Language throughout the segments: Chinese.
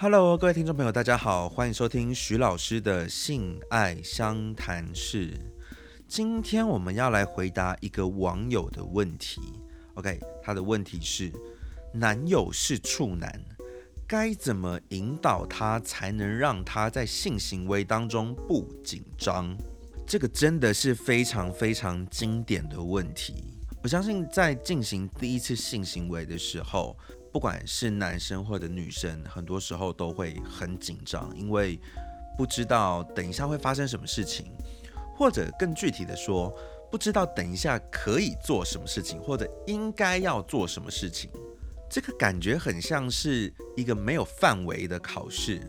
Hello，各位听众朋友，大家好，欢迎收听徐老师的性爱相谈室。今天我们要来回答一个网友的问题。OK，他的问题是：男友是处男，该怎么引导他才能让他在性行为当中不紧张？这个真的是非常非常经典的问题。我相信在进行第一次性行为的时候。不管是男生或者女生，很多时候都会很紧张，因为不知道等一下会发生什么事情，或者更具体的说，不知道等一下可以做什么事情，或者应该要做什么事情。这个感觉很像是一个没有范围的考试，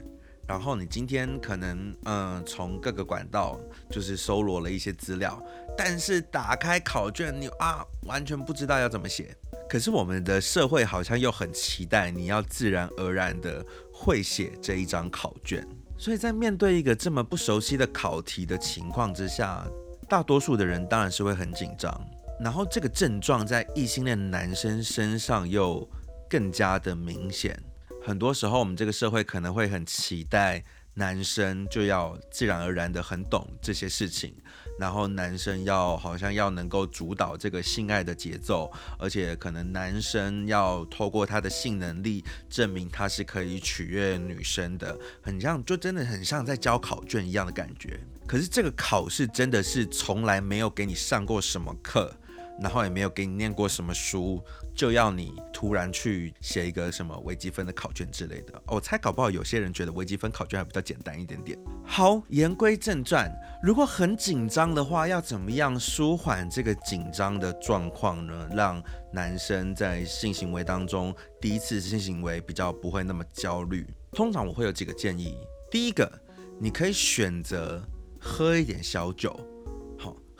然后你今天可能嗯从各个管道就是搜罗了一些资料，但是打开考卷你啊完全不知道要怎么写。可是我们的社会好像又很期待你要自然而然的会写这一张考卷，所以在面对一个这么不熟悉的考题的情况之下，大多数的人当然是会很紧张。然后这个症状在异性恋男生身上又更加的明显。很多时候我们这个社会可能会很期待男生就要自然而然的很懂这些事情。然后男生要好像要能够主导这个性爱的节奏，而且可能男生要透过他的性能力证明他是可以取悦女生的，很像就真的很像在交考卷一样的感觉。可是这个考试真的是从来没有给你上过什么课。然后也没有给你念过什么书，就要你突然去写一个什么微积分的考卷之类的。我猜搞不好有些人觉得微积分考卷还比较简单一点点。好，言归正传，如果很紧张的话，要怎么样舒缓这个紧张的状况呢？让男生在性行为当中第一次性行为比较不会那么焦虑。通常我会有几个建议。第一个，你可以选择喝一点小酒。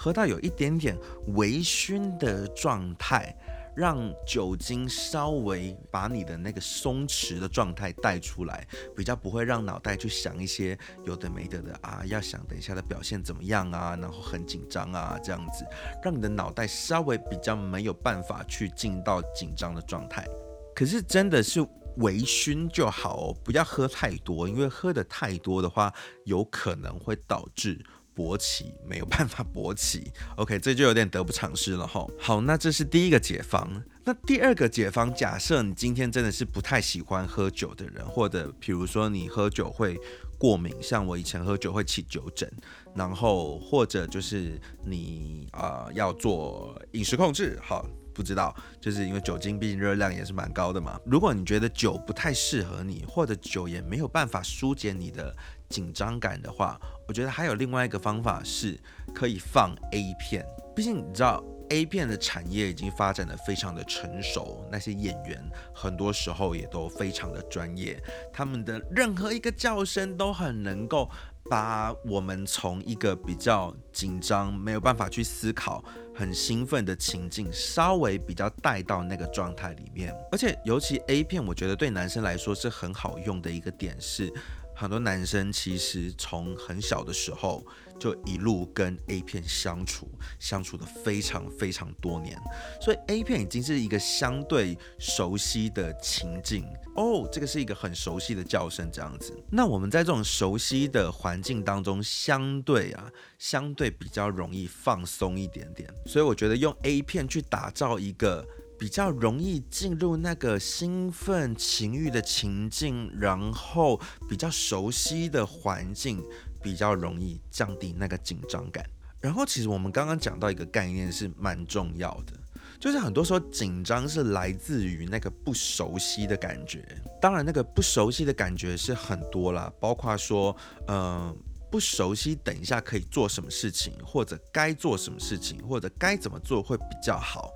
喝到有一点点微醺的状态，让酒精稍微把你的那个松弛的状态带出来，比较不会让脑袋去想一些有的没的的啊，要想等一下的表现怎么样啊，然后很紧张啊这样子，让你的脑袋稍微比较没有办法去进到紧张的状态。可是真的是微醺就好哦，不要喝太多，因为喝的太多的话，有可能会导致。勃起没有办法勃起，OK，这就有点得不偿失了哈。好，那这是第一个解方。那第二个解方，假设你今天真的是不太喜欢喝酒的人，或者比如说你喝酒会过敏，像我以前喝酒会起酒疹，然后或者就是你啊要做饮食控制，好。不知道，就是因为酒精毕竟热量也是蛮高的嘛。如果你觉得酒不太适合你，或者酒也没有办法疏解你的紧张感的话，我觉得还有另外一个方法是可以放 A 片。毕竟你知道 A 片的产业已经发展的非常的成熟，那些演员很多时候也都非常的专业，他们的任何一个叫声都很能够。把我们从一个比较紧张、没有办法去思考、很兴奋的情境，稍微比较带到那个状态里面。而且，尤其 A 片，我觉得对男生来说是很好用的一个点是。很多男生其实从很小的时候就一路跟 A 片相处，相处的非常非常多年，所以 A 片已经是一个相对熟悉的情境哦。这个是一个很熟悉的叫声，这样子。那我们在这种熟悉的环境当中，相对啊，相对比较容易放松一点点。所以我觉得用 A 片去打造一个。比较容易进入那个兴奋情欲的情境，然后比较熟悉的环境，比较容易降低那个紧张感。然后，其实我们刚刚讲到一个概念是蛮重要的，就是很多时候紧张是来自于那个不熟悉的感觉。当然，那个不熟悉的感觉是很多啦，包括说，嗯，不熟悉等一下可以做什么事情，或者该做什么事情，或者该怎么做会比较好。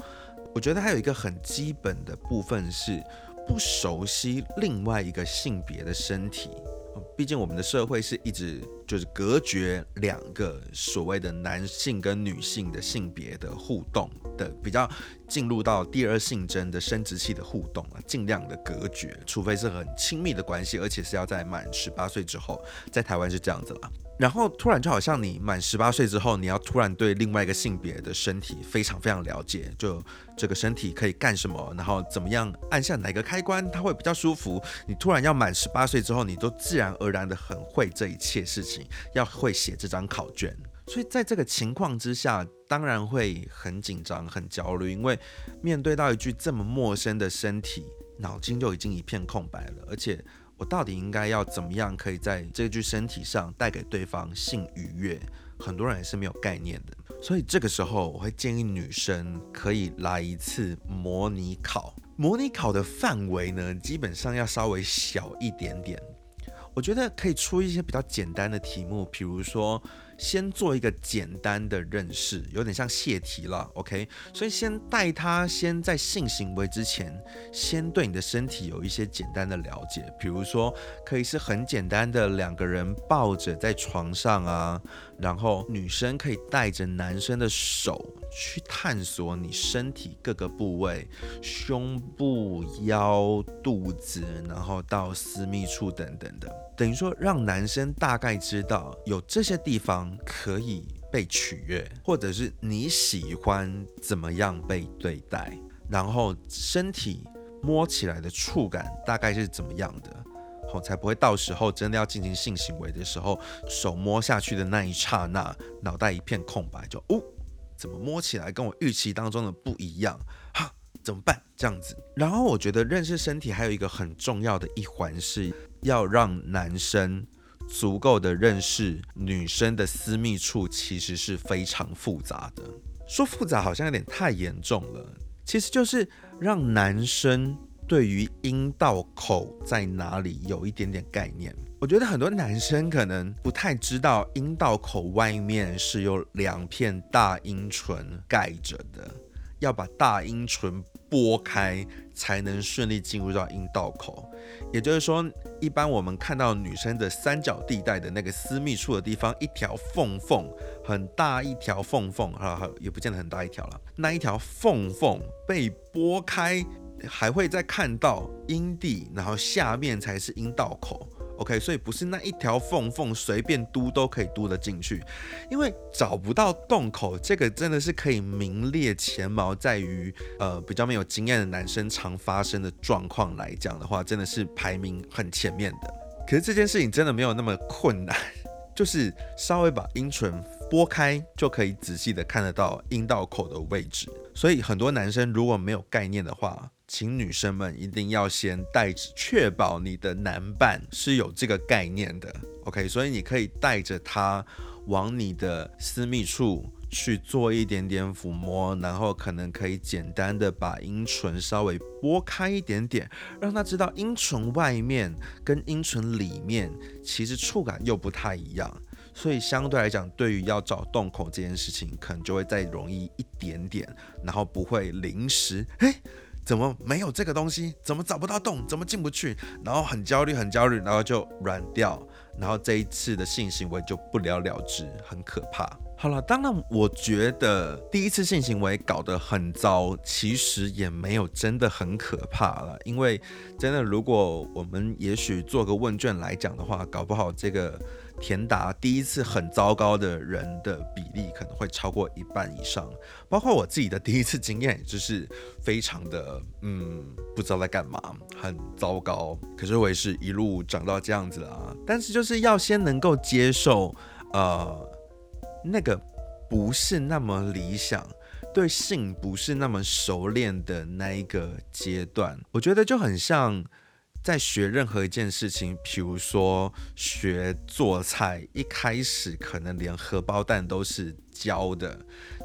我觉得还有一个很基本的部分是不熟悉另外一个性别的身体，毕竟我们的社会是一直就是隔绝两个所谓的男性跟女性的性别的互动。的比较进入到第二性征的生殖器的互动啊，尽量的隔绝，除非是很亲密的关系，而且是要在满十八岁之后，在台湾是这样子啦。然后突然就好像你满十八岁之后，你要突然对另外一个性别的身体非常非常了解，就这个身体可以干什么，然后怎么样按下哪个开关它会比较舒服。你突然要满十八岁之后，你都自然而然的很会这一切事情，要会写这张考卷。所以在这个情况之下，当然会很紧张、很焦虑，因为面对到一具这么陌生的身体，脑筋就已经一片空白了，而且。我到底应该要怎么样，可以在这具身体上带给对方性愉悦？很多人也是没有概念的，所以这个时候我会建议女生可以来一次模拟考。模拟考的范围呢，基本上要稍微小一点点。我觉得可以出一些比较简单的题目，比如说。先做一个简单的认识，有点像泄题了，OK？所以先带他先在性行为之前，先对你的身体有一些简单的了解，比如说可以是很简单的两个人抱着在床上啊，然后女生可以带着男生的手去探索你身体各个部位，胸部、腰、肚子，然后到私密处等等的。等于说，让男生大概知道有这些地方可以被取悦，或者是你喜欢怎么样被对待，然后身体摸起来的触感大概是怎么样的，才不会到时候真的要进行性行为的时候，手摸下去的那一刹那，脑袋一片空白，就哦，怎么摸起来跟我预期当中的不一样？哈，怎么办？这样子。然后我觉得认识身体还有一个很重要的一环是。要让男生足够的认识女生的私密处，其实是非常复杂的。说复杂好像有点太严重了，其实就是让男生对于阴道口在哪里有一点点概念。我觉得很多男生可能不太知道，阴道口外面是有两片大阴唇盖着的，要把大阴唇拨开才能顺利进入到阴道口。也就是说，一般我们看到女生的三角地带的那个私密处的地方，一条缝缝很大一条缝缝，哈，也不见得很大一条了。那一条缝缝被拨开，还会再看到阴蒂，然后下面才是阴道口。OK，所以不是那一条缝缝随便嘟都可以嘟得进去，因为找不到洞口，这个真的是可以名列前茅，在于呃比较没有经验的男生常发生的状况来讲的话，真的是排名很前面的。可是这件事情真的没有那么困难，就是稍微把阴唇拨开，就可以仔细的看得到阴道口的位置。所以很多男生如果没有概念的话，请女生们一定要先带着，确保你的男伴是有这个概念的。OK，所以你可以带着他往你的私密处去做一点点抚摸，然后可能可以简单的把阴唇稍微拨开一点点，让他知道阴唇外面跟阴唇里面其实触感又不太一样。所以相对来讲，对于要找洞口这件事情，可能就会再容易一点点，然后不会临时哎。怎么没有这个东西？怎么找不到洞？怎么进不去？然后很焦虑，很焦虑，然后就软掉，然后这一次的性行为就不了了之，很可怕。好了，当然，我觉得第一次性行为搞得很糟，其实也没有真的很可怕了。因为真的，如果我们也许做个问卷来讲的话，搞不好这个。填答第一次很糟糕的人的比例可能会超过一半以上，包括我自己的第一次经验，就是非常的嗯不知道在干嘛，很糟糕。可是我也是一路长到这样子啊。但是就是要先能够接受，呃，那个不是那么理想，对性不是那么熟练的那一个阶段，我觉得就很像。在学任何一件事情，比如说学做菜，一开始可能连荷包蛋都是教的，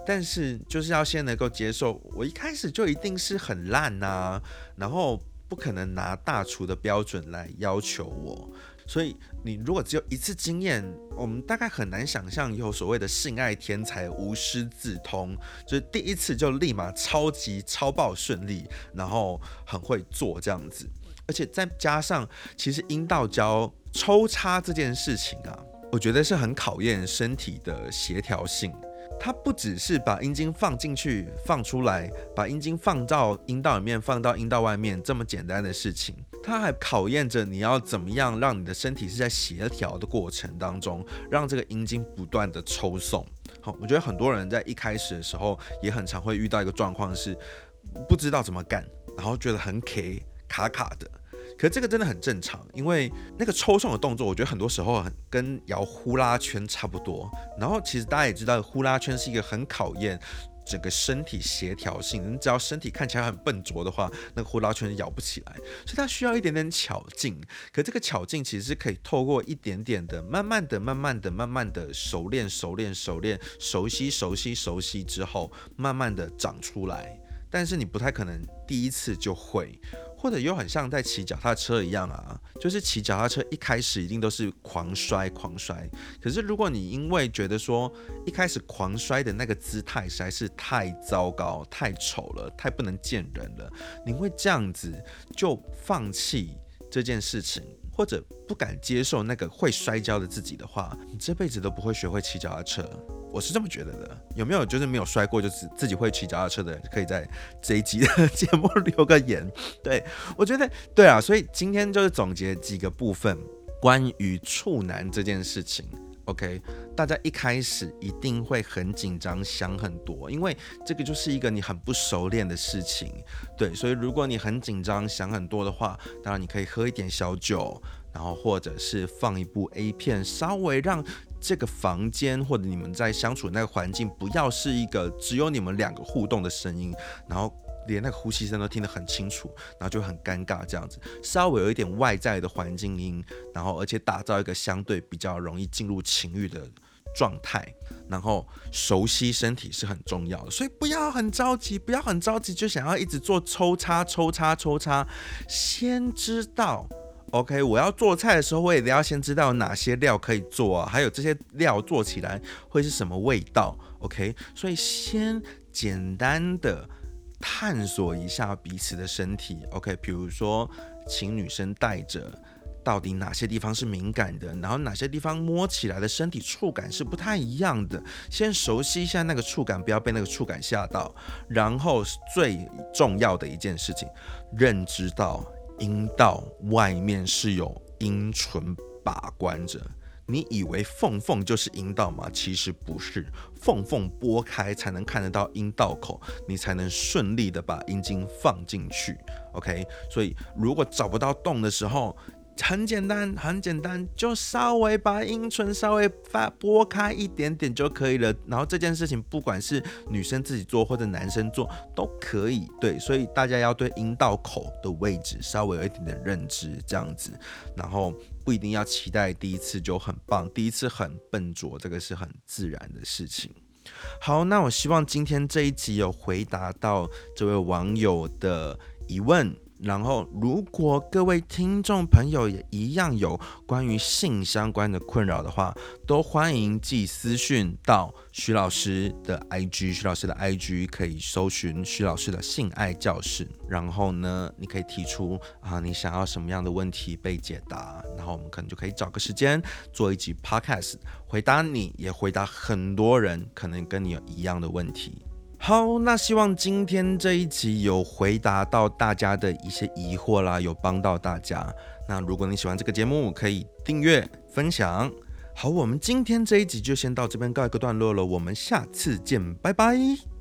但是就是要先能够接受，我一开始就一定是很烂呐，然后不可能拿大厨的标准来要求我。所以你如果只有一次经验，我们大概很难想象有所谓的性爱天才无师自通，就是第一次就立马超级超爆顺利，然后很会做这样子。而且再加上，其实阴道交抽插这件事情啊，我觉得是很考验身体的协调性。它不只是把阴茎放进去、放出来，把阴茎放到阴道里面、放到阴道外面这么简单的事情，它还考验着你要怎么样让你的身体是在协调的过程当中，让这个阴茎不断的抽送。好，我觉得很多人在一开始的时候也很常会遇到一个状况是不知道怎么干，然后觉得很 K 卡卡的。可是这个真的很正常，因为那个抽送的动作，我觉得很多时候很跟摇呼啦圈差不多。然后其实大家也知道，呼啦圈是一个很考验整个身体协调性。你只要身体看起来很笨拙的话，那个呼啦圈摇不起来，所以它需要一点点巧劲。可这个巧劲其实是可以透过一点点的、慢慢的、慢慢的、慢慢的熟练、熟练、熟练、熟悉、熟悉、熟悉之后，慢慢的长出来。但是你不太可能第一次就会。或者又很像在骑脚踏车一样啊，就是骑脚踏车一开始一定都是狂摔狂摔。可是如果你因为觉得说一开始狂摔的那个姿态实在是太糟糕、太丑了、太不能见人了，你会这样子就放弃这件事情。或者不敢接受那个会摔跤的自己的话，你这辈子都不会学会骑脚踏车。我是这么觉得的。有没有就是没有摔过，就是自己会骑脚踏车的，可以在这一集的 节目留个言。对我觉得，对啊，所以今天就是总结几个部分，关于处男这件事情。OK，大家一开始一定会很紧张，想很多，因为这个就是一个你很不熟练的事情，对，所以如果你很紧张，想很多的话，当然你可以喝一点小酒，然后或者是放一部 A 片，稍微让这个房间或者你们在相处的那个环境不要是一个只有你们两个互动的声音，然后。连那个呼吸声都听得很清楚，然后就很尴尬这样子，稍微有一点外在的环境音，然后而且打造一个相对比较容易进入情欲的状态，然后熟悉身体是很重要的，所以不要很着急，不要很着急就想要一直做抽插抽插抽插，先知道，OK，我要做菜的时候，我也得要先知道哪些料可以做啊，还有这些料做起来会是什么味道，OK，所以先简单的。探索一下彼此的身体，OK，比如说，请女生带着，到底哪些地方是敏感的，然后哪些地方摸起来的身体触感是不太一样的，先熟悉一下那个触感，不要被那个触感吓到。然后最重要的一件事情，认知到阴道外面是有阴唇把关着。你以为缝缝就是阴道吗？其实不是，缝缝拨开才能看得到阴道口，你才能顺利的把阴茎放进去。OK，所以如果找不到洞的时候，很简单，很简单，就稍微把阴唇稍微发拨开一点点就可以了。然后这件事情，不管是女生自己做或者男生做都可以。对，所以大家要对阴道口的位置稍微有一点点认知，这样子。然后不一定要期待第一次就很棒，第一次很笨拙，这个是很自然的事情。好，那我希望今天这一集有回答到这位网友的疑问。然后，如果各位听众朋友也一样有关于性相关的困扰的话，都欢迎寄私讯到徐老师的 IG，徐老师的 IG 可以搜寻徐老师的性爱教室。然后呢，你可以提出啊，你想要什么样的问题被解答，然后我们可能就可以找个时间做一集 Podcast，回答你也回答很多人可能跟你有一样的问题。好，那希望今天这一集有回答到大家的一些疑惑啦，有帮到大家。那如果你喜欢这个节目，可以订阅、分享。好，我们今天这一集就先到这边告一个段落了，我们下次见，拜拜。